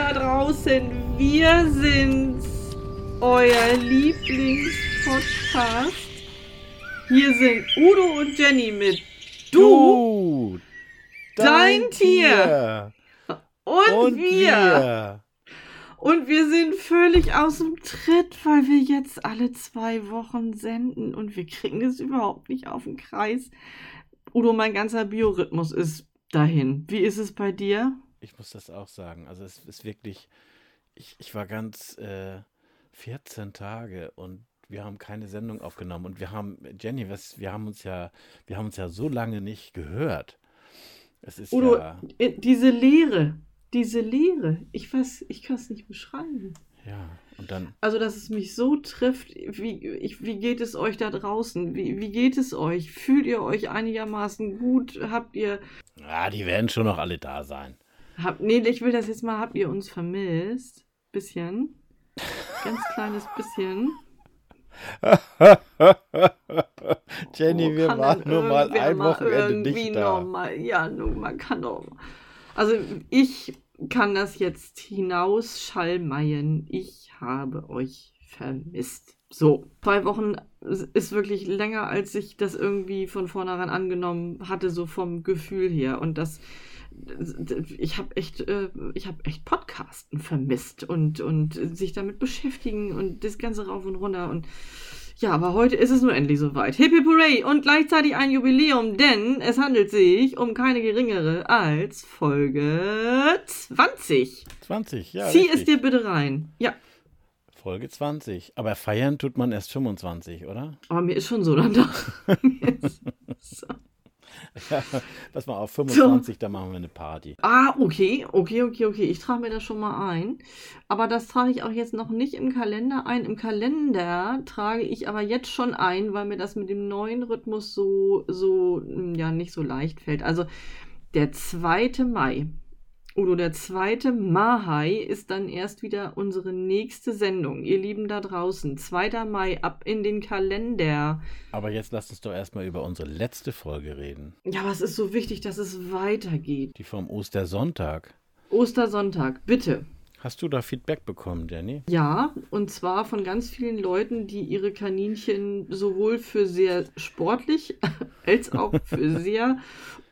Da draußen, wir sind's, euer Lieblingspodcast. Hier sind Udo und Jenny mit Du, Du, dein Tier und, und wir. wir. Und wir sind völlig aus dem Tritt, weil wir jetzt alle zwei Wochen senden und wir kriegen es überhaupt nicht auf den Kreis. Udo, mein ganzer Biorhythmus ist dahin. Wie ist es bei dir? Ich muss das auch sagen. Also es ist wirklich, ich, ich war ganz äh, 14 Tage und wir haben keine Sendung aufgenommen. Und wir haben, Jenny, was, wir haben uns ja, wir haben uns ja so lange nicht gehört. Es ist Udo, ja, äh, diese Leere, diese Leere, ich weiß, ich kann es nicht beschreiben. ja, und dann, Also, dass es mich so trifft, wie, ich, wie geht es euch da draußen? Wie, wie geht es euch? Fühlt ihr euch einigermaßen gut? Habt ihr, ah, die werden schon noch alle da sein. Habt, nee, ich will das jetzt mal, habt ihr uns vermisst? Bisschen. Ganz kleines bisschen. Jenny, Oh, wir waren nur mal ein mal Wochenende irgendwie nicht da. Normal. Ja, nun, man kann doch. Also, ich kann das jetzt hinausschallmeien. Ich habe euch vermisst. So, zwei Wochen ist wirklich länger, als ich das irgendwie von vornherein angenommen hatte, so vom Gefühl her. Und das, ich habe echt, äh, ich habe echt Podcasten vermisst und, und sich damit beschäftigen und das Ganze rauf und runter und ja, aber heute ist es nur endlich soweit. Hip Hip Hooray und gleichzeitig ein Jubiläum, denn es handelt sich um keine geringere als Folge 20. 20, ja. Zieh richtig. es dir bitte rein. Ja, Folge 20. Aber feiern tut man erst 25, oder? aber mir ist schon so. Mir ist so. Ja, pass mal auf, 25, da machen wir eine Party. Ah, okay, okay, okay, okay. Ich trage mir das schon mal ein. Aber das trage ich auch jetzt noch nicht im Kalender ein. Im Kalender trage ich aber jetzt schon ein, weil mir das mit dem neuen Rhythmus so, so, ja, nicht so leicht fällt. Also der 2. Mai. Udo, der 2. Mahai ist dann erst wieder unsere nächste Sendung. Ihr Lieben da draußen. 2. Mai, ab in den Kalender. Aber jetzt lasst uns doch erstmal über unsere letzte Folge reden. Ja, aber es ist so wichtig, dass es weitergeht. Die vom Ostersonntag. Ostersonntag, bitte. Hast du da Feedback bekommen, Danny? Ja, und zwar von ganz vielen Leuten, die ihre Kaninchen sowohl für sehr sportlich als auch für sehr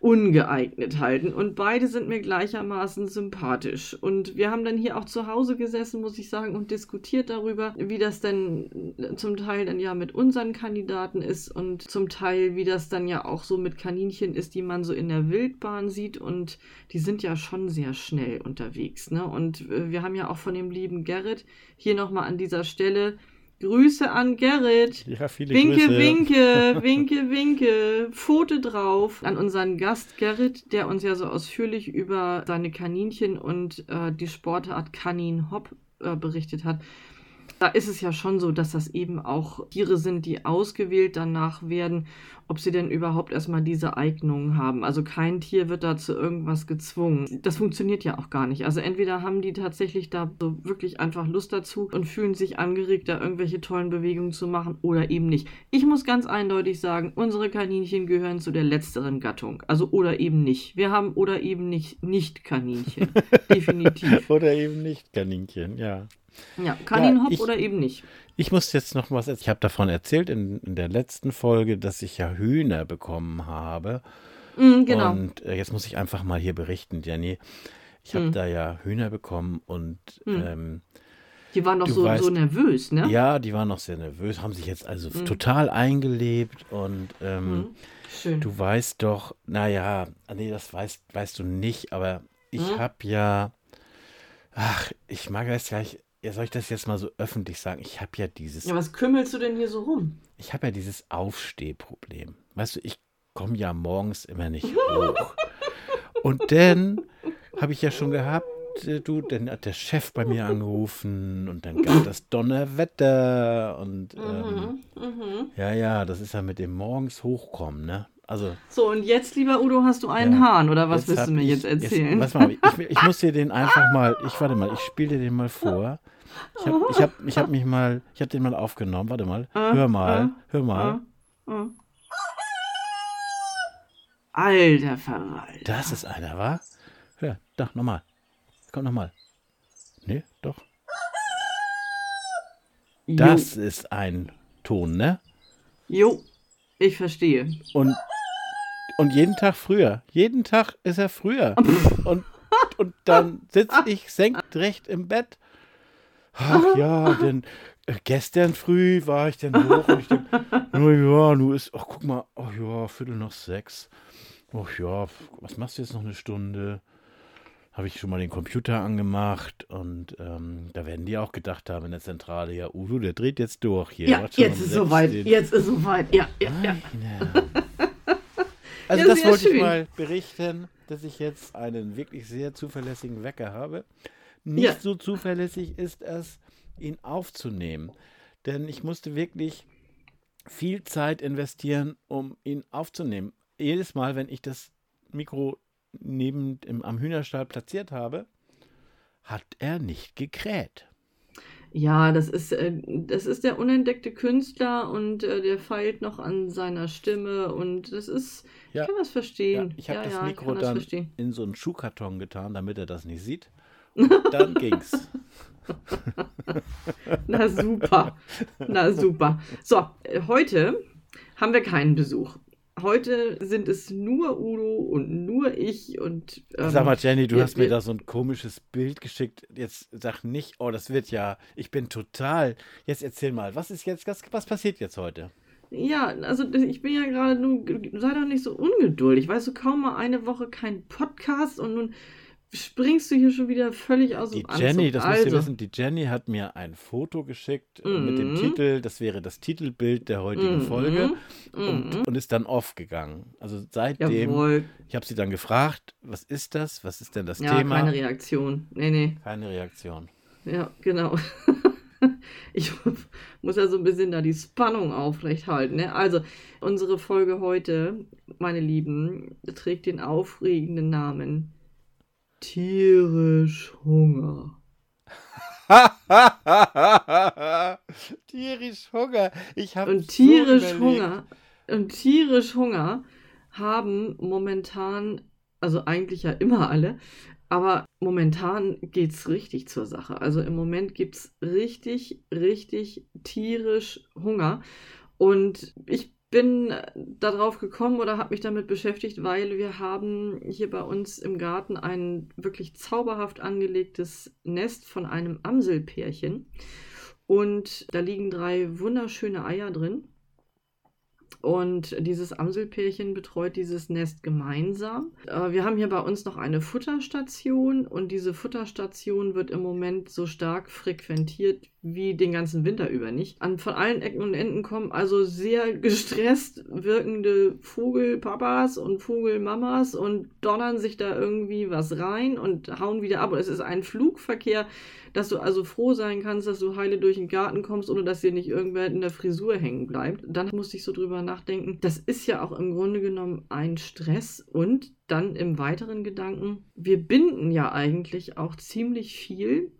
ungeeignet halten. Und beide sind mir gleichermaßen sympathisch. Und wir haben dann hier auch zu Hause gesessen, muss ich sagen, und diskutiert darüber, wie das denn zum Teil dann ja mit unseren Kandidaten ist und zum Teil, wie das dann ja auch so mit Kaninchen ist, die man so in der Wildbahn sieht. Und die sind ja schon sehr schnell unterwegs. Ne? Und äh, wir haben ja auch von dem lieben Gerrit hier nochmal an dieser Stelle Grüße an Gerrit. Ja, viele Winke, Grüße. winke, winke, winke, Pfote drauf an unseren Gast Gerrit, der uns ja so ausführlich über seine Kaninchen und äh, die Sportart Kanin Hop äh, berichtet hat. Da ist es ja schon so, dass das eben auch Tiere sind, die ausgewählt danach werden, ob sie denn überhaupt erstmal diese Eignungen haben. Also kein Tier wird da zu irgendwas gezwungen. Das funktioniert ja auch gar nicht. Also entweder haben die tatsächlich da so wirklich einfach Lust dazu und fühlen sich angeregt, da irgendwelche tollen Bewegungen zu machen oder eben nicht. Ich muss ganz eindeutig sagen, unsere Kaninchen gehören zu der letzteren Gattung. Also oder eben nicht. Wir haben oder eben nicht, nicht Kaninchen. Definitiv. Oder eben nicht, Kaninchen, ja. Ja, Kaninhop ich- oder eben nicht. Ich muss jetzt noch was erzählen. Ich habe davon erzählt in, in der letzten Folge, dass ich ja Hühner bekommen habe. Mm, genau. Und äh, jetzt muss ich einfach mal hier berichten, Jenny. Ich habe Hm. da ja Hühner bekommen und Hm. ähm, Die waren doch so, weißt- so nervös, ne? ja, die waren noch sehr nervös, haben sich jetzt also Hm. total eingelebt und ähm, Mhm. Schön. Du weißt doch, naja, nee, das weißt, weißt du nicht, aber ich Hm? habe ja, ach, ich mag das ja, ich, ja, soll ich das jetzt mal so öffentlich sagen? Ich habe ja dieses, Ja, was kümmelst du denn hier so rum? ich habe ja dieses Aufstehproblem. Weißt du, ich komme ja morgens immer nicht hoch. Und dann habe ich ja schon gehabt, äh, du, dann hat der Chef bei mir angerufen und dann gab das Donnerwetter und ähm, Mhm. Mhm. ja, ja, das ist ja mit dem morgens hochkommen, ne? Also So, und jetzt, lieber Udo, hast du einen Ja, Hahn, oder was willst du mir ich- jetzt erzählen? Jetzt, mal, ich, ich muss dir den einfach mal, ich warte mal, ich spiele dir den mal vor. Ich habe ich hab, ich hab mich mal, ich habe den mal aufgenommen, warte mal, Äh, hör mal, äh, hör mal. Äh, äh. Alter Verwalter. Das ist einer, wa? Hör, da, nochmal. Komm nochmal. Nee, doch. Jo. Das ist ein Ton, ne? Jo, ich verstehe. Und, und jeden Tag früher. Jeden Tag ist er früher. Und, und dann sitze ich senkrecht im Bett. Ach ja, denn äh, gestern früh war ich dann hoch und ich denke, na ja, nu ist, ach guck mal, ach ja, Viertel nach sechs. Ach ja, was machst du jetzt noch eine Stunde? Habe ich schon mal den Computer angemacht und ähm, da werden die auch gedacht haben in der Zentrale, ja, Udo, der dreht jetzt durch hier. Ja, jetzt ist soweit. Jetzt ist soweit. Ja, ja, ja. Also Ja, das wollte ich schön. mal berichten, dass ich jetzt einen wirklich sehr zuverlässigen Wecker habe. Nicht Ja. so zuverlässig ist es, ihn aufzunehmen. Denn ich musste wirklich viel Zeit investieren, um ihn aufzunehmen. Jedes Mal, wenn ich das Mikro neben im, am Hühnerstall platziert habe, hat er nicht gekräht. Ja, das ist, äh, das ist der unentdeckte Künstler und äh, der feilt noch an seiner Stimme und das ist, Ja. ich kann das Ja, verstehen. ich habe ja, das ja, Mikro das dann verstehen. in so einen Schuhkarton getan, damit er das nicht sieht. Und dann ging's. Na super, na super. So, äh, heute haben wir keinen Besuch. Heute sind es nur Udo und nur ich und ähm, Sag mal, Jenny, du wir- hast mir da so ein komisches Bild geschickt. Jetzt sag nicht, oh, das wird ja, ich bin total. Jetzt erzähl mal, was ist jetzt, was, was passiert jetzt heute? Ja, also ich bin ja gerade nur, sei doch nicht so ungeduldig. Weißt du, kaum mal eine Woche kein Podcast und nun springst du hier schon wieder völlig aus Die dem Anzug. Jenny, das müsst ihr also, wissen, die Jenny hat mir ein Foto geschickt äh, mit dem Mhm. Titel, das wäre das Titelbild der heutigen Mhm. Folge mhm. und, und ist dann off gegangen. Also seitdem, Jawohl. ich habe sie dann gefragt, was ist das? Was ist denn das Ja, Thema? keine Reaktion. Nee, nee. keine Reaktion. Ja, genau. Ich muss ja so ein bisschen da die Spannung aufrechthalten. Ne? Also, unsere Folge heute, meine Lieben, trägt den aufregenden Namen Tierisch Hunger. tierisch Hunger. Ich habe Und tierisch Hunger, und tierisch Hunger haben momentan, also eigentlich ja immer alle, aber momentan geht es richtig zur Sache. Also im Moment gibt es richtig, richtig tierisch Hunger. Und ich bin darauf gekommen oder habe mich damit beschäftigt, weil wir haben hier bei uns im Garten ein wirklich zauberhaft angelegtes Nest von einem Amselpärchen. Und da liegen drei wunderschöne Eier drin. Und dieses Amselpärchen betreut dieses Nest gemeinsam. Äh, Wir haben hier bei uns noch eine Futterstation und diese Futterstation wird im Moment so stark frequentiert wie den ganzen Winter über nicht. Von allen Ecken und Enden kommen also sehr gestresst wirkende Vogelpapas und Vogelmamas und donnern sich da irgendwie was rein und hauen wieder ab. Und es ist ein Flugverkehr, dass du also froh sein kannst, dass du heile durch den Garten kommst, ohne dass dir nicht irgendwer in der Frisur hängen bleibt. Dann musste ich so drüber nachdenken. Das ist ja auch im Grunde genommen ein Stress und dann im weiteren Gedanken, wir binden ja eigentlich auch ziemlich viel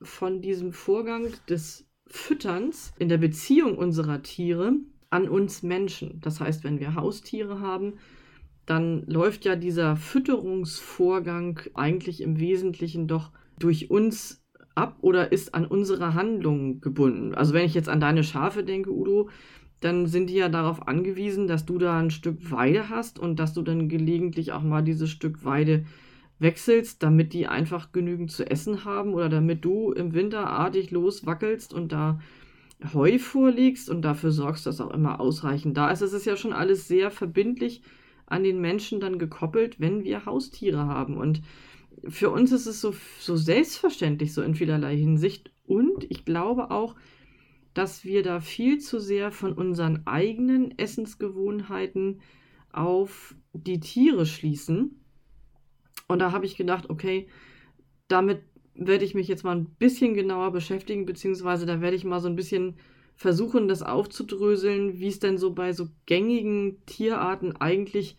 von diesem Vorgang des Fütterns in der Beziehung unserer Tiere an uns Menschen. Das heißt, wenn wir Haustiere haben, dann läuft ja dieser Fütterungsvorgang eigentlich im Wesentlichen doch durch uns ab oder ist an unsere Handlungen gebunden. Also wenn ich jetzt an deine Schafe denke, Udo, dann sind die ja darauf angewiesen, dass du da ein Stück Weide hast und dass du dann gelegentlich auch mal dieses Stück Weide wechselst, damit die einfach genügend zu essen haben oder damit du im Winter artig loswackelst und da Heu vorlegst und dafür sorgst, dass auch immer ausreichend da ist. Es ist ja schon alles sehr verbindlich an den Menschen dann gekoppelt, wenn wir Haustiere haben. Und für uns ist es so, so selbstverständlich, so in vielerlei Hinsicht. Und ich glaube auch, dass wir da viel zu sehr von unseren eigenen Essensgewohnheiten auf die Tiere schließen. Und da habe ich gedacht, okay, damit werde ich mich jetzt mal ein bisschen genauer beschäftigen, beziehungsweise da werde ich mal so ein bisschen versuchen, das aufzudröseln, wie es denn so bei so gängigen Tierarten eigentlich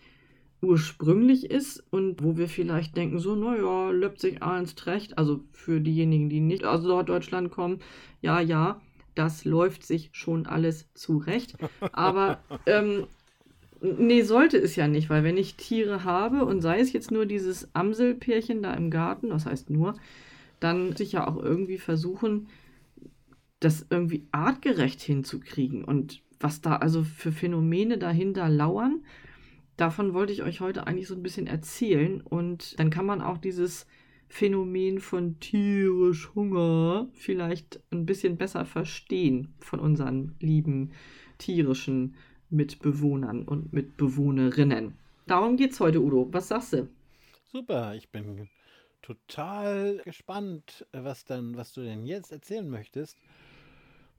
ursprünglich ist und wo wir vielleicht denken, so, naja, sich eins recht. Also für diejenigen, die nicht aus Norddeutschland kommen, ja, ja, das läuft sich schon alles zurecht. Aber ähm, nee, sollte es ja nicht, weil wenn ich Tiere habe und sei es jetzt nur dieses Amselpärchen da im Garten, was heißt nur, dann sicher auch irgendwie versuchen, das irgendwie artgerecht hinzukriegen. Und was da also für Phänomene dahinter lauern, davon wollte ich euch heute eigentlich so ein bisschen erzählen. Und dann kann man auch dieses Phänomen von tierisch Hunger vielleicht ein bisschen besser verstehen von unseren lieben tierischen Mitbewohnern und Mitbewohnerinnen. Darum geht's heute, Udo. Was sagst du? Super, ich bin total gespannt, was dann, was du denn jetzt erzählen möchtest.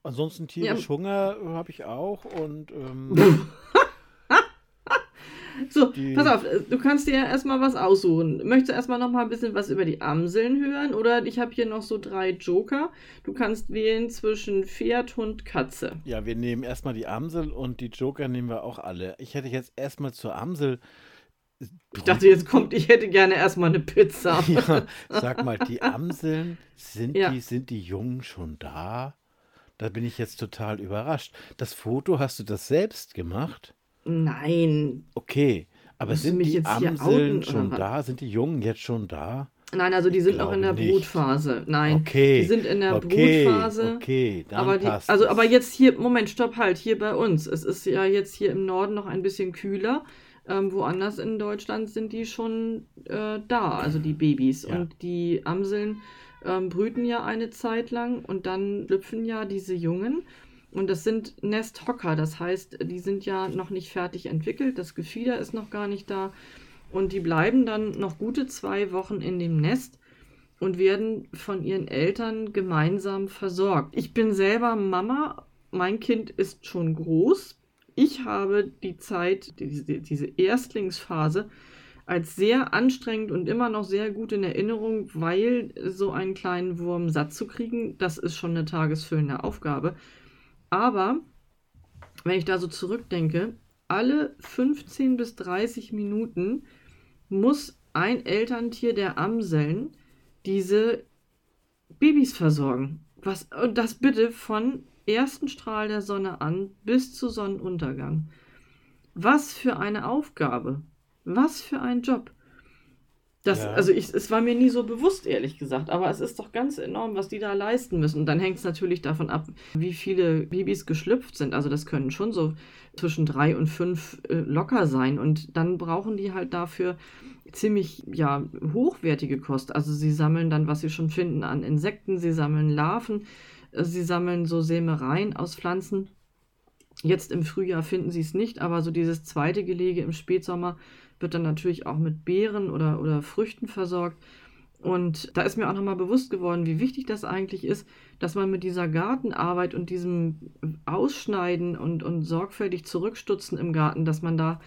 Ansonsten tierisch ja. Hunger habe ich auch und ähm, So, die... pass auf, du kannst dir erstmal was aussuchen. Möchtest du erstmal noch mal ein bisschen was über die Amseln hören? Oder ich habe hier noch so drei Joker. Du kannst wählen zwischen Pferd, Hund, Katze. Ja, wir nehmen erstmal die Amsel und die Joker nehmen wir auch alle. Ich hätte jetzt erstmal zur Amsel. Ich dachte, jetzt kommt, ich hätte gerne erstmal eine Pizza. ja, sag mal, die Amseln, sind, ja. die, sind die Jungen schon da? Da bin ich jetzt total überrascht. Das Foto, hast du das selbst gemacht? Nein. Okay, aber sind die Amseln schon da? Sind die Jungen jetzt schon da? Nein, also die sind noch in der nicht. Brutphase. Nein, okay. die sind in der okay. Brutphase. Okay, dann aber die, passt also, aber jetzt hier, Moment, stopp halt, hier bei uns. Es ist ja jetzt hier im Norden noch ein bisschen kühler. Ähm, woanders in Deutschland sind die schon äh, da, also die Babys. Ja. Und die Amseln ähm, brüten ja eine Zeit lang und dann schlüpfen ja diese Jungen. Und das sind Nesthocker, das heißt, die sind ja noch nicht fertig entwickelt, das Gefieder ist noch gar nicht da. Und die bleiben dann noch gute zwei Wochen in dem Nest und werden von ihren Eltern gemeinsam versorgt. Ich bin selber Mama, mein Kind ist schon groß. Ich habe die Zeit, diese, diese Erstlingsphase, als sehr anstrengend und immer noch sehr gut in Erinnerung, weil so einen kleinen Wurm satt zu kriegen, das ist schon eine tagesfüllende Aufgabe. Aber wenn ich da so zurückdenke, alle 15 bis 30 Minuten muss ein Elterntier der Amseln diese Babys versorgen. Was, und das bitte von ersten Strahl der Sonne an bis zu Sonnenuntergang. Was für eine Aufgabe. Was für ein Job. Das, ja. Also ich, es war mir nie so bewusst, ehrlich gesagt, aber es ist doch ganz enorm, was die da leisten müssen. Und dann hängt es natürlich davon ab, wie viele Babys geschlüpft sind. Also das können schon so zwischen drei und fünf äh, locker sein. Und dann brauchen die halt dafür ziemlich ja, hochwertige Kost. Also sie sammeln dann, was sie schon finden an Insekten, sie sammeln Larven, äh, sie sammeln so Sämereien aus Pflanzen. Jetzt im Frühjahr finden sie es nicht, aber so dieses zweite Gelege im Spätsommer wird dann natürlich auch mit Beeren oder, oder Früchten versorgt. Und da ist mir auch nochmal bewusst geworden, wie wichtig das eigentlich ist, dass man mit dieser Gartenarbeit und diesem Ausschneiden und, und sorgfältig zurückstutzen im Garten, dass man da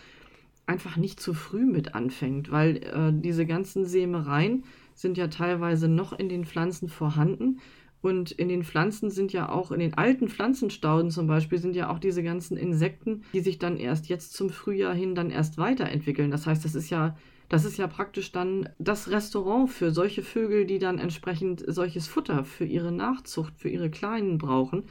einfach nicht zu früh mit anfängt, weil äh, diese ganzen Sämereien sind ja teilweise noch in den Pflanzen vorhanden und in den Pflanzen sind ja auch, in den alten Pflanzenstauden zum Beispiel, sind ja auch diese ganzen Insekten, die sich dann erst jetzt zum Frühjahr hin dann erst weiterentwickeln. Das heißt, das ist ja, das ist ja praktisch dann das Restaurant für solche Vögel, die dann entsprechend solches Futter für ihre Nachzucht, für ihre Kleinen brauchen.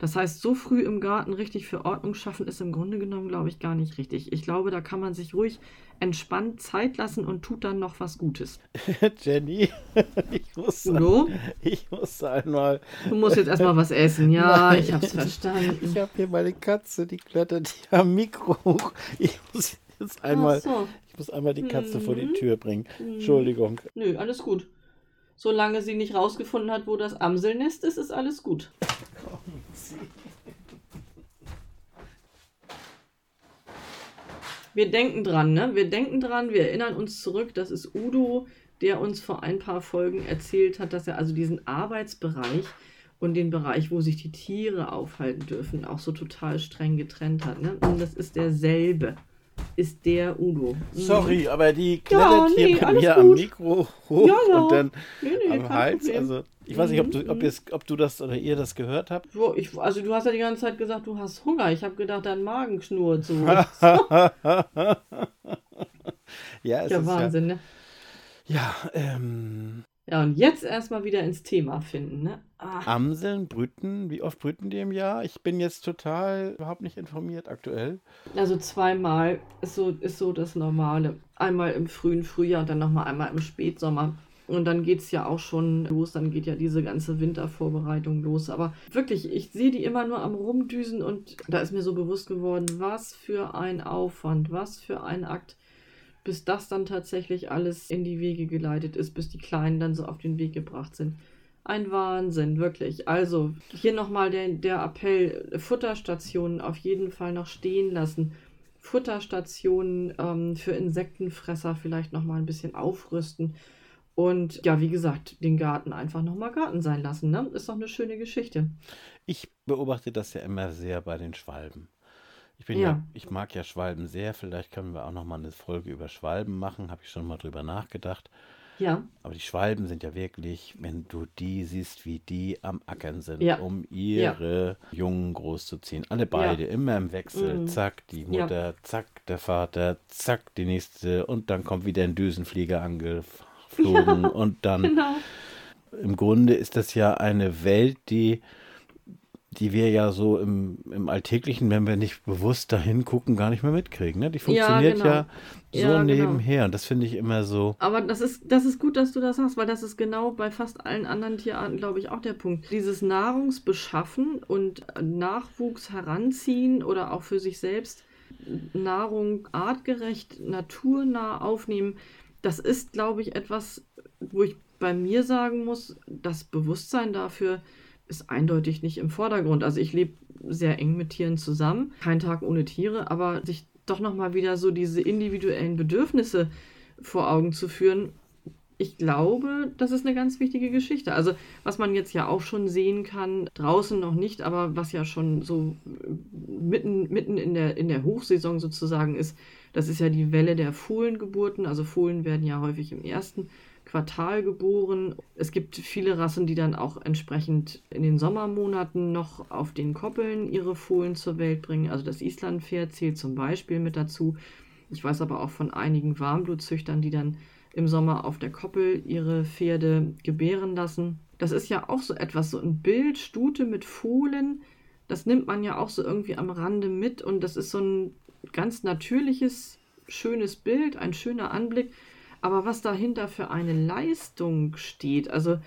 Das heißt, so früh im Garten richtig für Ordnung schaffen, ist im Grunde genommen, glaube ich, gar nicht richtig. Ich glaube, da kann man sich ruhig entspannt Zeit lassen und tut dann noch was Gutes. Jenny, ich muss, Udo? ich muss einmal. Du musst jetzt erstmal was essen. Ja, Nein, ich habe es verstanden. Ich habe hier meine Katze, die klettert hier am Mikro hoch. Ich muss jetzt einmal, so. ich muss einmal die Katze mhm. vor die mhm. Tür bringen. Mhm. Entschuldigung. Nö, alles gut. Solange sie nicht rausgefunden hat, wo das Amselnest ist, ist alles gut. Wir denken dran, ne? Wir denken dran, wir erinnern uns zurück, das ist Udo, der uns vor ein paar Folgen erzählt hat, dass er also diesen Arbeitsbereich und den Bereich, wo sich die Tiere aufhalten dürfen, auch so total streng getrennt hat. Ne? Und das ist derselbe ist der Udo. Mhm. Sorry, aber die klettert ja, nee, hier bei mir gut. am Mikro hoch ja, ja. und dann nee, nee, am Hals. Problem. Also ich weiß nicht, ob du, ob, mhm. ob du das oder ihr das gehört habt. So, ich, also du hast ja die ganze Zeit gesagt, du hast Hunger. Ich habe gedacht, dein Magen schnurrt so. ja, es ja, ist Wahnsinn, ja, ne? Ja, ähm, ja, und jetzt erstmal wieder ins Thema finden. Ne? Ah. Amseln brüten, wie oft brüten die im Jahr? Ich bin jetzt total überhaupt nicht informiert aktuell. Also zweimal ist so, ist so das Normale. Einmal im frühen Frühjahr und dann nochmal einmal im Spätsommer. Und dann geht es ja auch schon los, dann geht ja diese ganze Wintervorbereitung los. Aber wirklich, ich sehe die immer nur am Rumdüsen und da ist mir so bewusst geworden, was für ein Aufwand, was für ein Akt, bis das dann tatsächlich alles in die Wege geleitet ist, bis die Kleinen dann so auf den Weg gebracht sind. Ein Wahnsinn, wirklich. Also hier nochmal der, der Appell, Futterstationen auf jeden Fall noch stehen lassen. Futterstationen ähm, für Insektenfresser vielleicht nochmal ein bisschen aufrüsten. Und ja, wie gesagt, den Garten einfach nochmal Garten sein lassen. Ne? Ist doch eine schöne Geschichte. Ich beobachte das ja immer sehr bei den Schwalben. Ich bin ja. ja, ich mag ja Schwalben sehr. Vielleicht können wir auch nochmal eine Folge über Schwalben machen. Habe ich schon mal drüber nachgedacht. Ja. Aber die Schwalben sind ja wirklich, wenn du die siehst, wie die am Ackern sind, ja. um ihre ja. Jungen großzuziehen. Alle beide, immer im Wechsel. Mhm. Zack, die Mutter, zack, der Vater, zack, die nächste. Und dann kommt wieder ein Düsenflieger angeflogen. Und dann, genau. im Grunde ist das ja eine Welt, die die wir ja so im, im Alltäglichen, wenn wir nicht bewusst dahin gucken, gar nicht mehr mitkriegen. Ne? Die funktioniert ja, genau. ja so ja, genau. nebenher. Genau. Und das finde ich immer so. Aber das ist, das ist gut, dass du das sagst, weil das ist genau bei fast allen anderen Tierarten, glaube ich, auch der Punkt. Dieses Nahrungsbeschaffen und Nachwuchs heranziehen oder auch für sich selbst Nahrung artgerecht, naturnah aufnehmen, das ist, glaube ich, etwas, wo ich bei mir sagen muss, das Bewusstsein dafür, ist eindeutig nicht im Vordergrund. Also ich lebe sehr eng mit Tieren zusammen, kein Tag ohne Tiere, aber sich doch nochmal wieder so diese individuellen Bedürfnisse vor Augen zu führen, ich glaube, das ist eine ganz wichtige Geschichte. Also, was man jetzt ja auch schon sehen kann, draußen noch nicht, aber was ja schon so mitten, mitten in, der, in der Hochsaison sozusagen ist, das ist ja die Welle der Fohlengeburten. Also, Fohlen werden ja häufig im ersten Quartal geboren. Es gibt viele Rassen, die dann auch entsprechend in den Sommermonaten noch auf den Koppeln ihre Fohlen zur Welt bringen. Also das Islandpferd zählt zum Beispiel mit dazu. Ich weiß aber auch von einigen Warmblutzüchtern, die dann im Sommer auf der Koppel ihre Pferde gebären lassen. Das ist ja auch so etwas, so ein Bild, Stute mit Fohlen. Das nimmt man ja auch so irgendwie am Rande mit und das ist so ein ganz natürliches, schönes Bild, ein schöner Anblick. Aber was dahinter für eine Leistung steht, also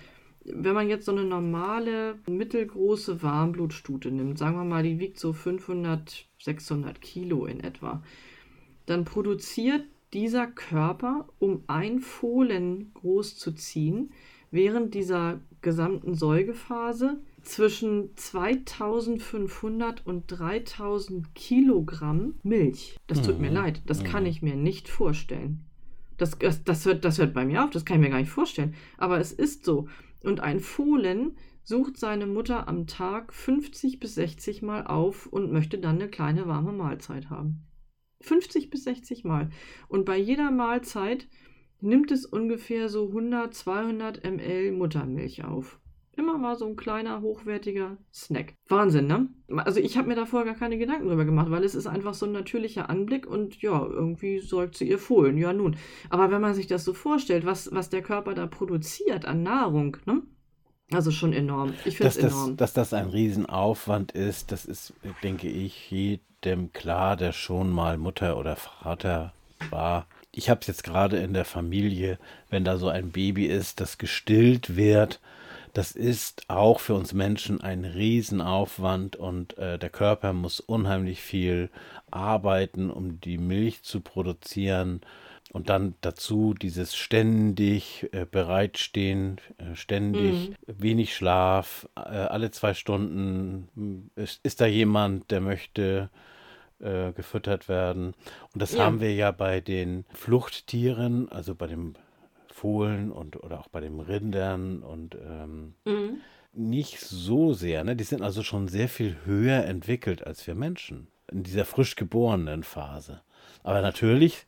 wenn man jetzt so eine normale, mittelgroße Warmblutstute nimmt, sagen wir mal, die wiegt so 500, 600 Kilo in etwa, dann produziert dieser Körper, um ein Fohlen groß zu ziehen, während dieser gesamten Säugephase zwischen 2500 und 3000 Kilogramm Milch. Das tut mhm. mir leid, das mhm. kann ich mir nicht vorstellen. Das, das, das, hört, das hört bei mir auf, das kann ich mir gar nicht vorstellen. Aber es ist so. Und ein Fohlen sucht seine Mutter am Tag 50 bis 60 Mal auf und möchte dann eine kleine warme Mahlzeit haben. 50 bis 60 Mal. Und bei jeder Mahlzeit nimmt es ungefähr so 100, 200 ml Muttermilch auf. Immer mal so ein kleiner, hochwertiger Snack. Wahnsinn, ne? Also ich habe mir da vorher gar keine Gedanken drüber gemacht, weil es ist einfach so ein natürlicher Anblick und ja, irgendwie säugt sie ihr Fohlen. Ja, nun. Aber wenn man sich das so vorstellt, was, was der Körper da produziert an Nahrung, ne? Also schon enorm. Ich finde es enorm. Dass das ein Riesenaufwand ist, das ist, denke ich, jedem klar, der schon mal Mutter oder Vater war. Ich habe es jetzt gerade in der Familie, wenn da so ein Baby ist, das gestillt wird das ist auch für uns Menschen ein Riesenaufwand und äh, der Körper muss unheimlich viel arbeiten, um die Milch zu produzieren. Und dann dazu dieses ständig äh, bereitstehen, äh, ständig mhm. wenig Schlaf, äh, alle zwei Stunden hm, ist, ist, da jemand, der möchte äh, gefüttert werden. Und das ja. haben wir ja bei den Fluchttieren, also bei dem Fohlen und oder auch bei den Rindern und ähm, mhm. nicht so sehr. Ne? Die sind also schon sehr viel höher entwickelt als wir Menschen in dieser frisch geborenen Phase. Aber natürlich,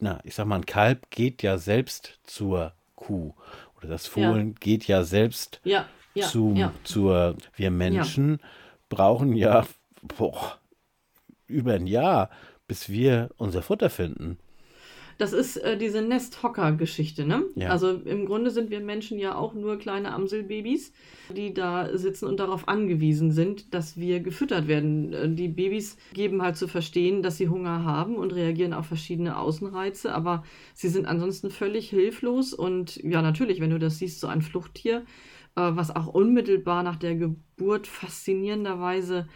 na, ich sag mal, ein Kalb geht ja selbst zur Kuh oder das Fohlen ja. geht ja selbst ja, ja, zu, ja. zur. Wir Menschen brauchen ja boah, über ein Jahr, bis wir unser Futter finden. Das ist äh, diese Nesthocker-Geschichte, ne? Ja. Also im Grunde sind wir Menschen ja auch nur kleine Amselbabys, die da sitzen und darauf angewiesen sind, dass wir gefüttert werden. Äh, Die Babys geben halt zu verstehen, dass sie Hunger haben und reagieren auf verschiedene Außenreize, aber sie sind ansonsten völlig hilflos. Und ja, natürlich, wenn du das siehst, so ein Fluchttier, äh, was auch unmittelbar nach der Geburt faszinierenderweise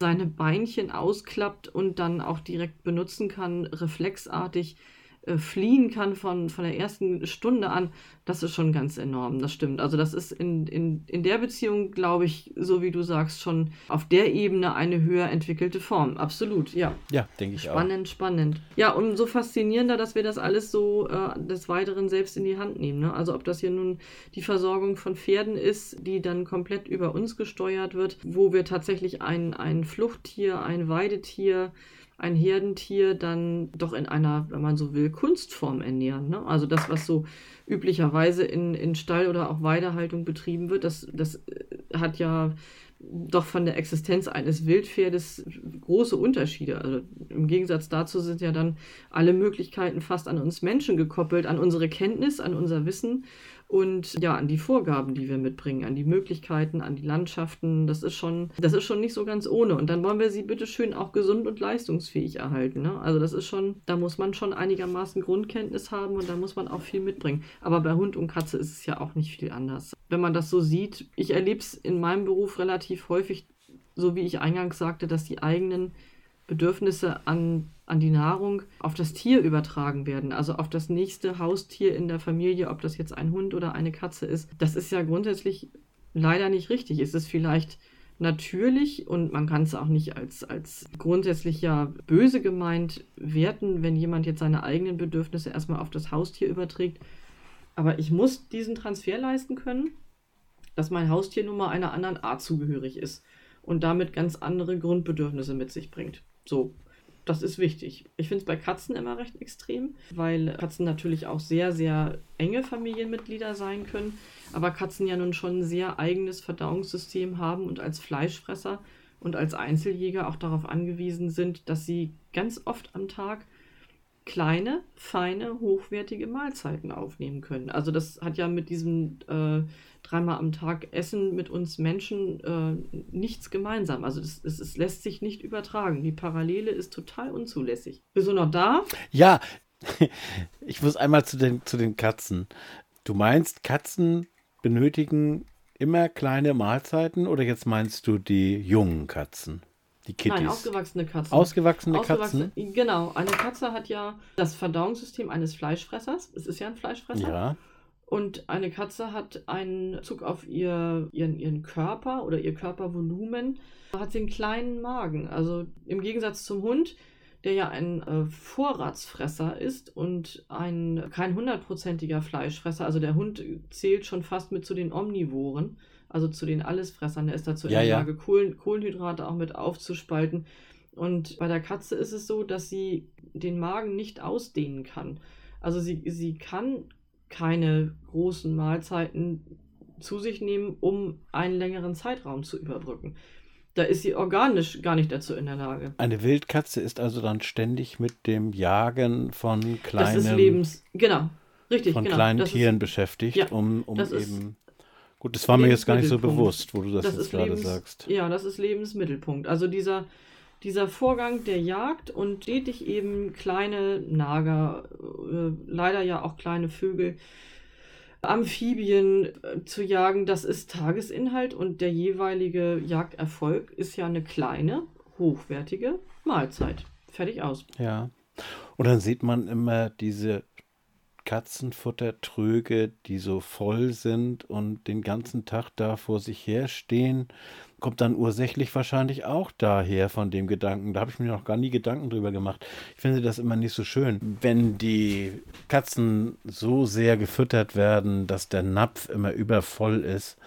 seine Beinchen ausklappt und dann auch direkt benutzen kann, reflexartig äh, fliehen kann von, von der ersten Stunde an, das ist schon ganz enorm, das stimmt. Also das ist in, in, in der Beziehung, glaube ich, so wie du sagst, schon auf der Ebene eine höher entwickelte Form. Absolut, ja. Ja, denke ich auch. Spannend, spannend. Ja, umso faszinierender, dass wir das alles so äh, des Weiteren selbst in die Hand nehmen. Ne? Also ob das hier nun die Versorgung von Pferden ist, die dann komplett über uns gesteuert wird, wo wir tatsächlich ein, ein Fluchttier, ein Weidetier, ein Herdentier dann doch in einer, wenn man so will, Kunstform ernähren. Ne? Also das, was so üblicherweise in, in Stall- oder auch Weidehaltung betrieben wird, das, das äh, hat ja doch von der Existenz eines Wildpferdes große Unterschiede. Also im Gegensatz dazu sind ja dann alle Möglichkeiten fast an uns Menschen gekoppelt, an unsere Kenntnis, an unser Wissen und ja, an die Vorgaben, die wir mitbringen, an die Möglichkeiten, an die Landschaften. Das ist schon, das ist schon nicht so ganz ohne. Und dann wollen wir sie bitteschön auch gesund und leistungsfähig erhalten. Ne? Also das ist schon, da muss man schon einigermaßen Grundkenntnis haben und da muss man auch viel mitbringen. Aber bei Hund und Katze ist es ja auch nicht viel anders. Wenn man das so sieht, ich erlebe es in meinem Beruf relativ häufig, so wie ich eingangs sagte, dass die eigenen Bedürfnisse an, an die Nahrung auf das Tier übertragen werden, also auf das nächste Haustier in der Familie, ob das jetzt ein Hund oder eine Katze ist. Das ist ja grundsätzlich leider nicht richtig. Es ist vielleicht natürlich und man kann es auch nicht als, als grundsätzlich ja böse gemeint werten, wenn jemand jetzt seine eigenen Bedürfnisse erstmal auf das Haustier überträgt. Aber ich muss diesen Transfer leisten können, dass mein Haustier nun mal einer anderen Art zugehörig ist und damit ganz andere Grundbedürfnisse mit sich bringt. So, das ist wichtig. Ich finde es bei Katzen immer recht extrem, weil Katzen natürlich auch sehr, sehr enge Familienmitglieder sein können, aber Katzen ja nun schon ein sehr eigenes Verdauungssystem haben und als Fleischfresser und als Einzeljäger auch darauf angewiesen sind, dass sie ganz oft am Tag kleine, feine, hochwertige Mahlzeiten aufnehmen können. Also das hat ja mit diesem äh, dreimal am Tag Essen mit uns Menschen äh, nichts gemeinsam. Also das, das, es lässt sich nicht übertragen. Die Parallele ist total unzulässig. Bist du noch da? Ja, ich muss einmal zu den, zu den Katzen. Du meinst, Katzen benötigen immer kleine Mahlzeiten oder jetzt meinst du die jungen Katzen? Die Kitties. Nein, ausgewachsene Katzen. Ausgewachsene Katzen? Genau, eine Katze hat ja das Verdauungssystem eines Fleischfressers. Es ist ja ein Fleischfresser. Ja. Und eine Katze hat einen Zug auf ihr, ihren, ihren Körper oder ihr Körpervolumen, hat sie einen kleinen Magen. Also im Gegensatz zum Hund, der ja ein äh, Vorratsfresser ist und ein kein hundertprozentiger Fleischfresser. Also der Hund zählt schon fast mit zu den Omnivoren, also zu den Allesfressern. Der ist dazu Ja, in der ja. Lage, Kohlen, Kohlenhydrate auch mit aufzuspalten. Und bei der Katze ist es so, dass sie den Magen nicht ausdehnen kann. Also sie, sie kann keine großen Mahlzeiten zu sich nehmen, um einen längeren Zeitraum zu überbrücken. Da ist sie organisch gar nicht dazu in der Lage. Eine Wildkatze ist also dann ständig mit dem Jagen von Das ist kleinen, Lebens. Genau. Richtig, von genau. kleinen das Tieren Ist, beschäftigt, Ja, um, um das ist eben. Gut, das war mir jetzt gar nicht so bewusst, wo du das, das jetzt gerade Lebens, sagst. Ja, das ist Lebensmittelpunkt. Also dieser, dieser Vorgang der Jagd und stetig eben kleine Nager, äh, leider ja auch kleine Vögel, Amphibien äh, zu jagen, das ist Tagesinhalt und der jeweilige Jagderfolg ist ja eine kleine, hochwertige Mahlzeit. Fertig aus. Ja. Und dann sieht man immer diese Katzenfuttertröge, die so voll sind und den ganzen Tag da vor sich her stehen. Kommt dann ursächlich wahrscheinlich auch daher von dem Gedanken. Da habe ich mir noch gar nie Gedanken drüber gemacht. Ich finde das immer nicht so schön, wenn die Katzen so sehr gefüttert werden, dass der Napf immer übervoll ist.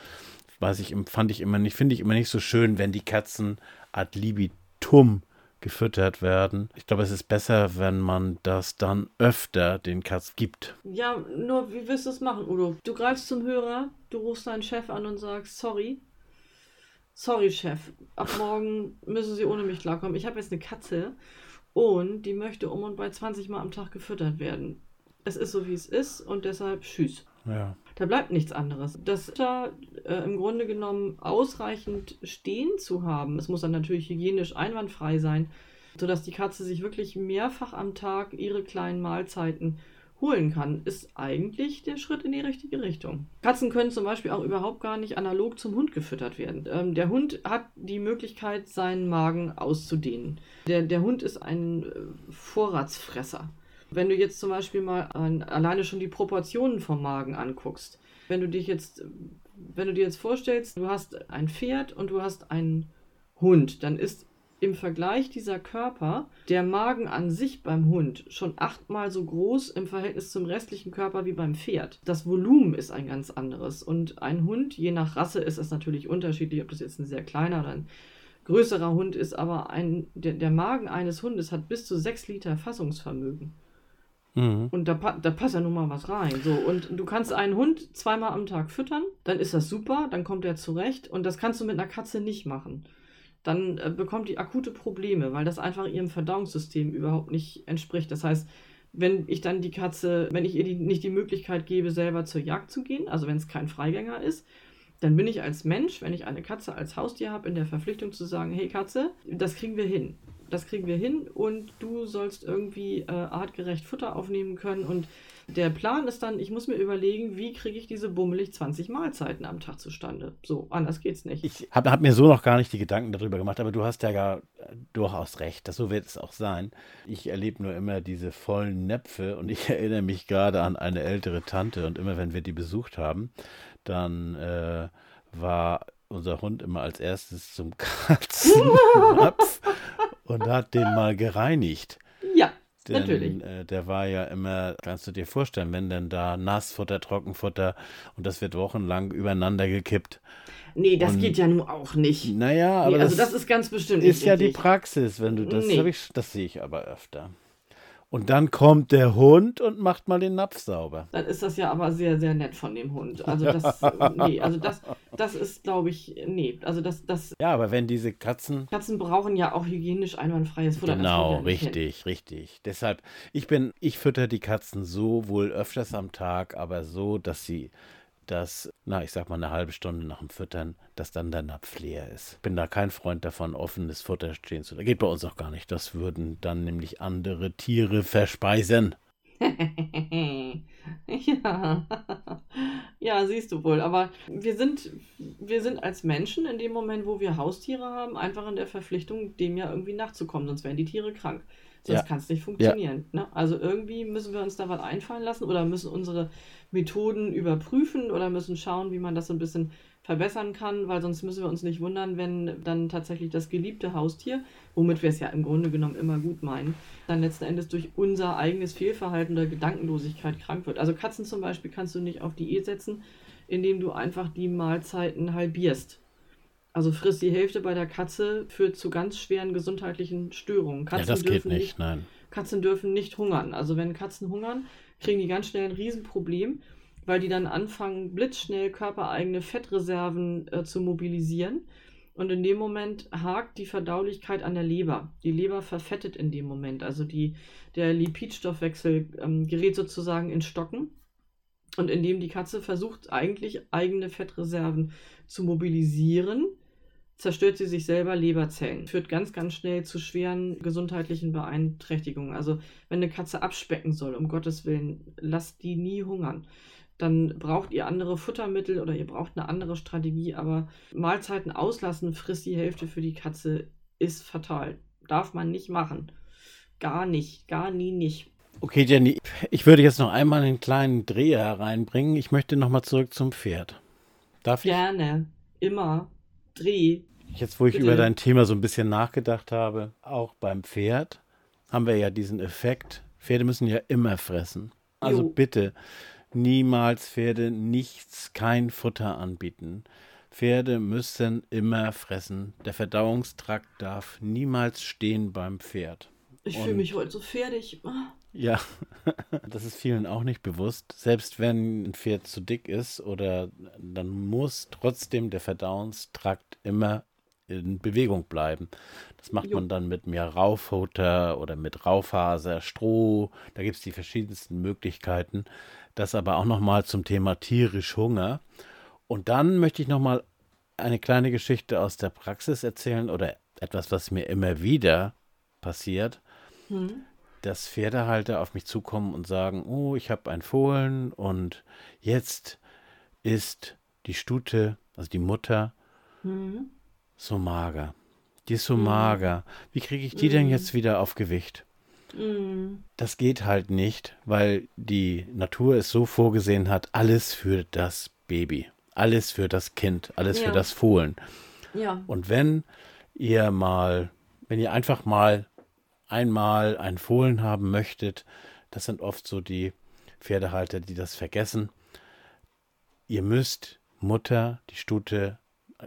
Weiß ich, fand ich immer nicht, finde ich immer nicht so schön, wenn die Katzen ad libitum gefüttert werden. Ich glaube, es ist besser, wenn man das dann öfter den Katzen gibt. Ja, nur wie willst du es machen, Udo? Du greifst zum Hörer, du rufst deinen Chef an und sagst, sorry. Sorry, Chef. Ab morgen müssen Sie ohne mich klarkommen. Ich habe jetzt eine Katze und die möchte um und bei 20 Mal am Tag gefüttert werden. Es ist so, wie es ist und deshalb tschüss. Ja. Da bleibt nichts anderes. Das da äh, im Grunde genommen ausreichend stehen zu haben, es muss dann natürlich hygienisch einwandfrei sein, sodass die Katze sich wirklich mehrfach am Tag ihre kleinen Mahlzeiten holen kann, ist eigentlich der Schritt in die richtige Richtung. Katzen können zum Beispiel auch überhaupt gar nicht analog zum Hund gefüttert werden. Ähm, der Hund hat die Möglichkeit, seinen Magen auszudehnen. Der, der Hund ist ein äh, Vorratsfresser. Wenn du jetzt zum Beispiel mal an, alleine schon die Proportionen vom Magen anguckst, wenn du dich jetzt, wenn du dir jetzt vorstellst, du hast ein Pferd und du hast einen Hund, dann ist im Vergleich dieser Körper der Magen an sich beim Hund schon achtmal so groß im Verhältnis zum restlichen Körper wie beim Pferd. Das Volumen ist ein ganz anderes. Und ein Hund, je nach Rasse ist es natürlich unterschiedlich, ob das jetzt ein sehr kleiner oder ein größerer Hund ist, aber ein, der, der Magen eines Hundes hat bis zu sechs Liter Fassungsvermögen. Mhm. Und da, da passt ja nun mal was rein. So, und du kannst einen Hund zweimal am Tag füttern, dann ist das super, dann kommt er zurecht. Und das kannst du mit einer Katze nicht machen. Dann äh, bekommt die akute Probleme, weil das einfach ihrem Verdauungssystem überhaupt nicht entspricht. Das heißt, wenn ich dann die Katze, wenn ich ihr die, nicht die Möglichkeit gebe, selber zur Jagd zu gehen, also wenn es kein Freigänger ist, dann bin ich als Mensch, wenn ich eine Katze als Haustier habe, in der Verpflichtung zu sagen, hey Katze, das kriegen wir hin das kriegen wir hin und du sollst irgendwie äh, artgerecht Futter aufnehmen können. Und der Plan ist dann, ich muss mir überlegen, wie kriege ich diese bummelig 20 Mahlzeiten am Tag zustande. So, anders geht's nicht. Ich habe hab mir so noch gar nicht die Gedanken darüber gemacht, aber du hast ja gar äh, durchaus recht, das, so wird es auch sein. Ich erlebe nur immer diese vollen Näpfe und ich erinnere mich gerade an eine ältere Tante und immer wenn wir die besucht haben, dann äh, war unser Hund immer als erstes zum Katzennapf und hat den mal gereinigt. Ja, denn, natürlich. Äh, der war ja immer, kannst du dir vorstellen, wenn denn da Nassfutter, Trockenfutter und das wird wochenlang übereinander gekippt. Nee, das und, geht ja nun auch nicht. Naja, aber nee, also das, das, ist ganz bestimmt ist ja die Praxis, wenn du das, nee. ich, das sehe ich aber öfter. Und dann kommt der Hund und macht mal den Napf sauber. Dann ist das ja aber sehr, sehr nett von dem Hund. Also das, nee, also das, das ist, glaube ich, nee, also das, das. Ja, aber wenn diese Katzen. Katzen brauchen ja auch hygienisch einwandfreies Futter. Genau, richtig, hin. richtig. Deshalb, ich bin, ich fütter die Katzen so wohl öfters am Tag, aber so, dass sie dass, na, ich sag mal eine halbe Stunde nach dem Füttern, dass dann der Napf leer ist. Bin da kein Freund davon, offenes Futter stehen zu. Da geht bei uns auch gar nicht. Das würden dann nämlich andere Tiere verspeisen. ja. ja, siehst du wohl. Aber wir sind, wir sind als Menschen in dem Moment, wo wir Haustiere haben, einfach in der Verpflichtung, dem ja irgendwie nachzukommen, sonst wären die Tiere krank. Sonst ja. kann es nicht funktionieren. Ja. Ne? Also irgendwie müssen wir uns da was einfallen lassen oder müssen unsere Methoden überprüfen oder müssen schauen, wie man das so ein bisschen verbessern kann, weil sonst müssen wir uns nicht wundern, wenn dann tatsächlich das geliebte Haustier, womit wir es ja im Grunde genommen immer gut meinen, dann letzten Endes durch unser eigenes Fehlverhalten oder Gedankenlosigkeit krank wird. Also Katzen zum Beispiel kannst du nicht auf Diät setzen, indem du einfach die Mahlzeiten halbierst. Also frisst die Hälfte bei der Katze führt zu ganz schweren gesundheitlichen Störungen. Katzen ja, das geht nicht, nicht, nein. Katzen dürfen nicht hungern. Also wenn Katzen hungern, kriegen die ganz schnell ein Riesenproblem, weil die dann anfangen, blitzschnell körpereigene Fettreserven äh, zu mobilisieren. Und in dem Moment hakt die Verdaulichkeit an der Leber. Die Leber verfettet in dem Moment. Also die, der Lipidstoffwechsel ähm, gerät sozusagen in Stocken. Und indem die Katze versucht, eigentlich eigene Fettreserven zu mobilisieren, zerstört sie sich selber Leberzellen. Führt ganz, ganz schnell zu schweren gesundheitlichen Beeinträchtigungen. Also wenn eine Katze abspecken soll, um Gottes Willen, lasst die nie hungern. Dann braucht ihr andere Futtermittel oder ihr braucht eine andere Strategie, aber Mahlzeiten auslassen, frisst die Hälfte für die Katze, ist fatal. Darf man nicht machen. Gar nicht, gar nie nicht. Okay, Jenny, ich würde jetzt noch einmal einen kleinen Dreher hereinbringen. Ich möchte nochmal zurück zum Pferd. Darf ich? Gerne, immer. Dreh. Jetzt, wo ich Bitte. über dein Thema so ein bisschen nachgedacht habe, auch beim Pferd haben wir ja diesen Effekt. Pferde müssen ja immer fressen. Also jo. bitte niemals Pferde nichts, kein Futter anbieten. Pferde müssen immer fressen. Der Verdauungstrakt darf niemals stehen beim Pferd. Ich fühle mich heute so fertig. Ja, das ist vielen auch nicht bewusst. Selbst wenn ein Pferd zu dick ist oder dann muss trotzdem der Verdauungstrakt immer in Bewegung bleiben. Das macht Jo. man dann mit mehr Rauffutter oder mit Raufaser, Stroh. Da gibt es die verschiedensten Möglichkeiten. Das aber auch nochmal zum Thema tierisch Hunger. Und dann möchte ich nochmal eine kleine Geschichte aus der Praxis erzählen oder etwas, was mir immer wieder passiert Hm. dass Pferdehalter auf mich zukommen und sagen, oh, ich habe ein Fohlen und jetzt ist die Stute, also die Mutter, Hm. So mager. Die ist so Mhm. mager. Wie kriege ich die denn Mhm. jetzt wieder auf Gewicht? Hm. Das geht halt nicht, weil die Natur es so vorgesehen hat, alles für das Baby, alles für das Kind, alles für Ja. das Fohlen. Ja. Und wenn ihr mal, wenn ihr einfach mal einmal ein Fohlen haben möchtet, das sind oft so die Pferdehalter, die das vergessen. Ihr müsst Mutter, die Stute,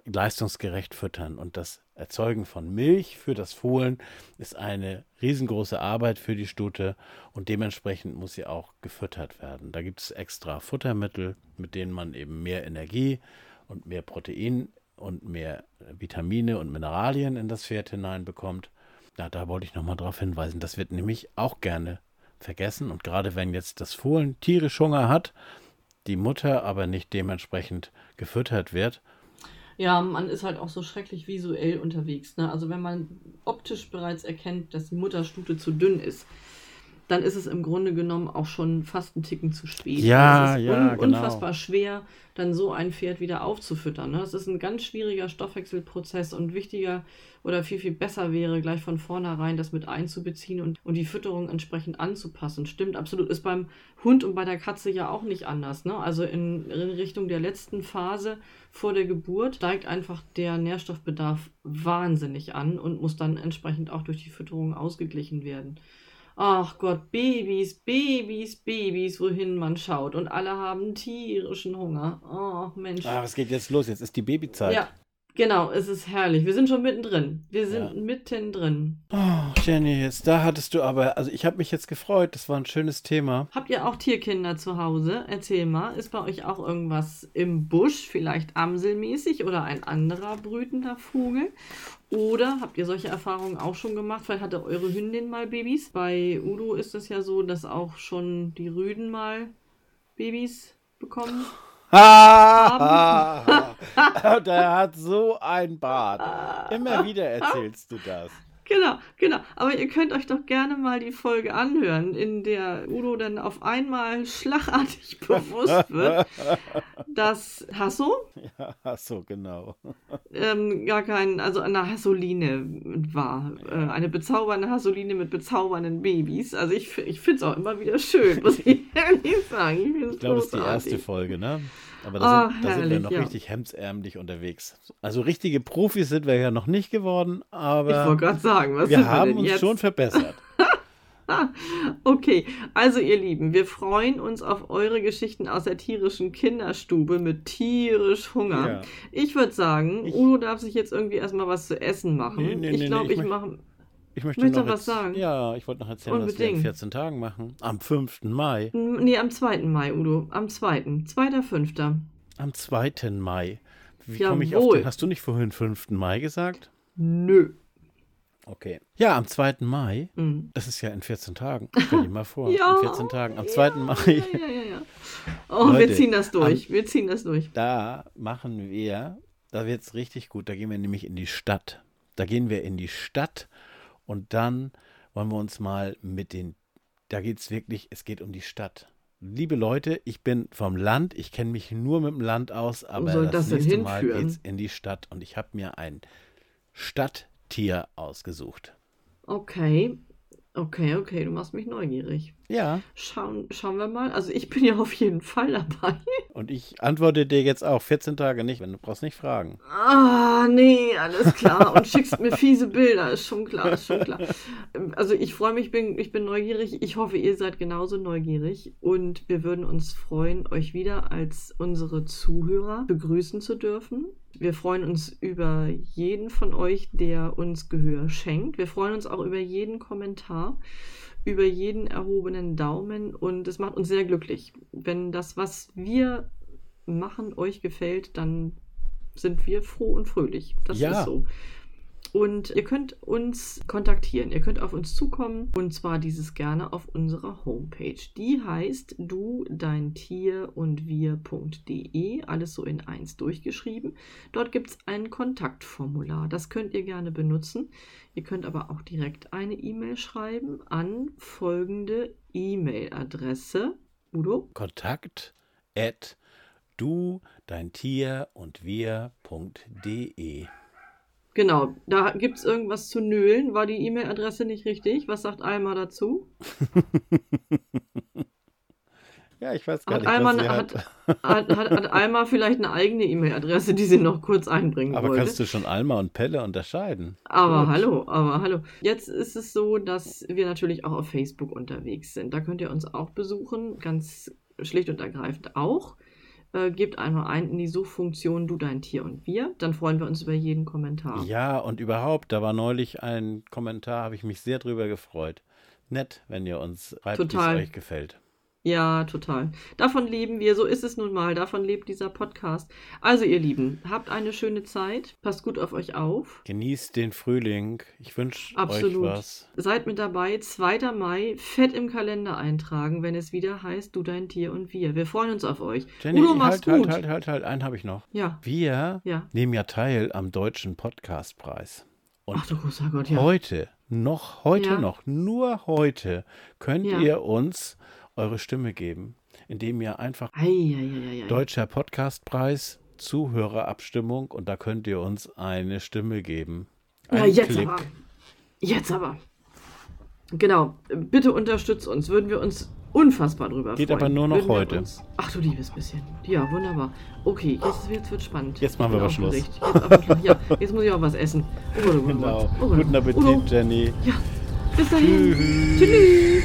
leistungsgerecht füttern. Und das Erzeugen von Milch für das Fohlen ist eine riesengroße Arbeit für die Stute und dementsprechend muss sie auch gefüttert werden. Da gibt es extra Futtermittel, mit denen man eben mehr Energie und mehr Protein und mehr Vitamine und Mineralien in das Pferd hineinbekommt. Ja, da wollte ich nochmal darauf hinweisen. Das wird nämlich auch gerne vergessen. Und gerade wenn jetzt das Fohlen tierisch Hunger hat, die Mutter aber nicht dementsprechend gefüttert wird, Ja, man ist halt auch so schrecklich visuell unterwegs. Ne? Also wenn man optisch bereits erkennt, dass die Mutterstute zu dünn ist, dann ist es im Grunde genommen auch schon fast einen Ticken zu spät. Ja, es ist ja, un genau. unfassbar schwer, dann so ein Pferd wieder aufzufüttern. Ne? Das ist ein ganz schwieriger Stoffwechselprozess und wichtiger oder viel, viel besser wäre, gleich von vornherein das mit einzubeziehen und, und die Fütterung entsprechend anzupassen. Stimmt, absolut. Ist beim Hund und bei der Katze ja auch nicht anders. Ne? Also in, in Richtung der letzten Phase vor der Geburt steigt einfach der Nährstoffbedarf wahnsinnig an und muss dann entsprechend auch durch die Fütterung ausgeglichen werden. Ach Gott, Babys, Babys, Babys, wohin man schaut. Und alle haben tierischen Hunger. Oh, Mensch. ah, es geht jetzt los, jetzt ist die Babyzeit. Ja, genau, es ist herrlich. Wir sind schon mittendrin. Wir sind Ja. mittendrin. Oh, Jenny, jetzt da hattest du aber, also ich habe mich jetzt gefreut, das war ein schönes Thema. Habt ihr auch Tierkinder zu Hause? Erzähl mal, ist bei euch auch irgendwas im Busch, vielleicht amselmäßig oder ein anderer brütender Vogel? Oder habt ihr solche Erfahrungen auch schon gemacht? Vielleicht hatte eure Hündin mal Babys. Bei Udo ist es ja so, dass auch schon die Rüden mal Babys bekommen. Der hat so ein Bart. Immer wieder erzählst du das. Genau, genau. Aber ihr könnt euch doch gerne mal die Folge anhören, in der Udo dann auf einmal schlagartig bewusst wird, dass Hasso Ja, ach so, genau. ähm, gar kein, also eine Hassoline war. Äh, eine bezaubernde Hassoline mit bezaubernden Babys. Also ich, ich finde es auch immer wieder schön, muss ich ehrlich sagen. Ich, Ich glaube, es ist die erste Folge, ne? Aber da, Ah, sind, da sind wir herrlich, noch ja. richtig hemdsärmlich unterwegs. Also richtige Profis sind wir ja noch nicht geworden, Ich aber wollte gerade sagen, was wir wir haben denn uns jetzt? schon verbessert. Okay, also ihr Lieben, wir freuen uns auf eure Geschichten aus der tierischen Kinderstube mit tierisch Hunger. Ja. Ich würde sagen, Ich- Udo darf sich jetzt irgendwie erstmal was zu essen machen. Nee, nee, ich glaube, nee, ich ich mache. Ich möchte noch was sagen? Ja, ich wollte noch erzählen, was wir in Unbedingt. 14 Tagen machen. Am 5. Mai. Nee, am 2. Mai, Udo. Am 2. 2.5. Am 2. Mai. Wie komme ich auf den? Hast du nicht vorhin 5. Mai gesagt? Nö. Okay. Ja, am 2. Mai. Hm. Das ist ja in 14 Tagen. Stell dir mal vor. Ja. In 14 Tagen. Am 2. Ja, Mai. Ja, ja, ja, ja. Oh, wir Leute, ziehen das durch. wir ziehen das durch. Da machen wir, da wird es richtig gut. Da gehen wir nämlich in die Stadt. Da gehen wir in die Stadt und dann wollen wir uns mal mit den, da geht es wirklich, es geht um die Stadt. Liebe Leute, ich bin vom Land, ich kenne mich nur mit dem Land aus, aber das das nächste Mal hinführen? geht's in die Stadt und ich habe mir ein Stadttier ausgesucht. Okay. Okay, okay, du machst mich neugierig. Ja, Schauen, schauen wir mal. Also ich bin ja auf jeden Fall dabei. Und ich antworte dir jetzt auch 14 Tage nicht, wenn du brauchst nicht fragen. Ah, nee, alles klar. Und schickst mir fiese Bilder, ist schon klar, ist schon klar. Also ich freue mich, bin, ich bin neugierig. Ich hoffe, ihr seid genauso neugierig. Und wir würden uns freuen, euch wieder als unsere Zuhörer begrüßen zu dürfen. Wir freuen uns über jeden von euch, der uns Gehör schenkt. Wir freuen uns auch über jeden Kommentar, über jeden erhobenen Daumen. Und es macht uns sehr glücklich. Wenn das, was wir machen, euch gefällt, dann sind wir froh und fröhlich. Das Ja. ist so. Und ihr könnt uns kontaktieren, ihr könnt auf uns zukommen und zwar dieses gerne auf unserer Homepage. Die heißt du, dein Tier und wir.de, alles so in eins durchgeschrieben. Dort gibt es ein Kontaktformular, das könnt ihr gerne benutzen. Ihr könnt aber auch direkt eine E-Mail schreiben an folgende E-Mail-Adresse. Udo? Kontakt at du, dein Tier und wir.de. Genau, da gibt es irgendwas zu nölen. War die E-Mail-Adresse nicht richtig? Was sagt Alma dazu? Ja, ich weiß gar Hat nicht, Alma, hat, hat. hat, hat, Alma vielleicht eine eigene E-Mail-Adresse, die sie noch kurz einbringen Aber wollte? kannst du schon Alma und Pelle unterscheiden? Aber Gut. hallo, aber hallo. Jetzt ist es so, dass wir natürlich auch auf Facebook unterwegs sind. Da könnt ihr uns auch besuchen, ganz schlicht und ergreifend auch. Äh, gebt einmal ein in die Suchfunktion Du, dein Tier und wir. Dann freuen wir uns über jeden Kommentar. Ja, und überhaupt, da war neulich ein Kommentar, habe ich mich sehr drüber gefreut. Nett, wenn ihr uns schreibt, wie es euch gefällt. Ja, total. Davon leben wir, so ist es nun mal. Davon lebt dieser Podcast. Also, ihr Lieben, habt eine schöne Zeit. Passt gut auf euch auf. Genießt den Frühling. Ich wünsche euch Absolut. was. Seid mit dabei. 2. Mai, fett im Kalender eintragen, wenn es wieder heißt Du, dein Tier und wir. Wir freuen uns auf euch. Jenny, Udo, mach's halt, gut. halt, halt, halt, halt, einen habe ich noch. Ja, Wir ja. nehmen ja teil am Deutschen Podcastpreis. Und Ach du großer Gott, ja. heute, noch heute Ja. noch, nur heute könnt Ja. ihr uns eure Stimme geben, indem ihr einfach Eieieiei. Deutscher Podcastpreis, Zuhörerabstimmung und da könnt ihr uns eine Stimme geben. Ja, Ein jetzt Klick. aber. Jetzt aber. Genau. Bitte unterstützt uns. Würden wir uns unfassbar drüber Geht freuen. aber nur noch Würden heute. Uns... Ach du liebes bisschen. Ja, wunderbar. Okay, jetzt, jetzt wird spannend. Jetzt machen wir Bin aber Schluss. Jetzt, aber, ja, jetzt muss ich auch was essen. Oh oh oh Genau. Oh. Guten Appetit, Jenny. Ja, bis dahin. Tschüss. Tschüss.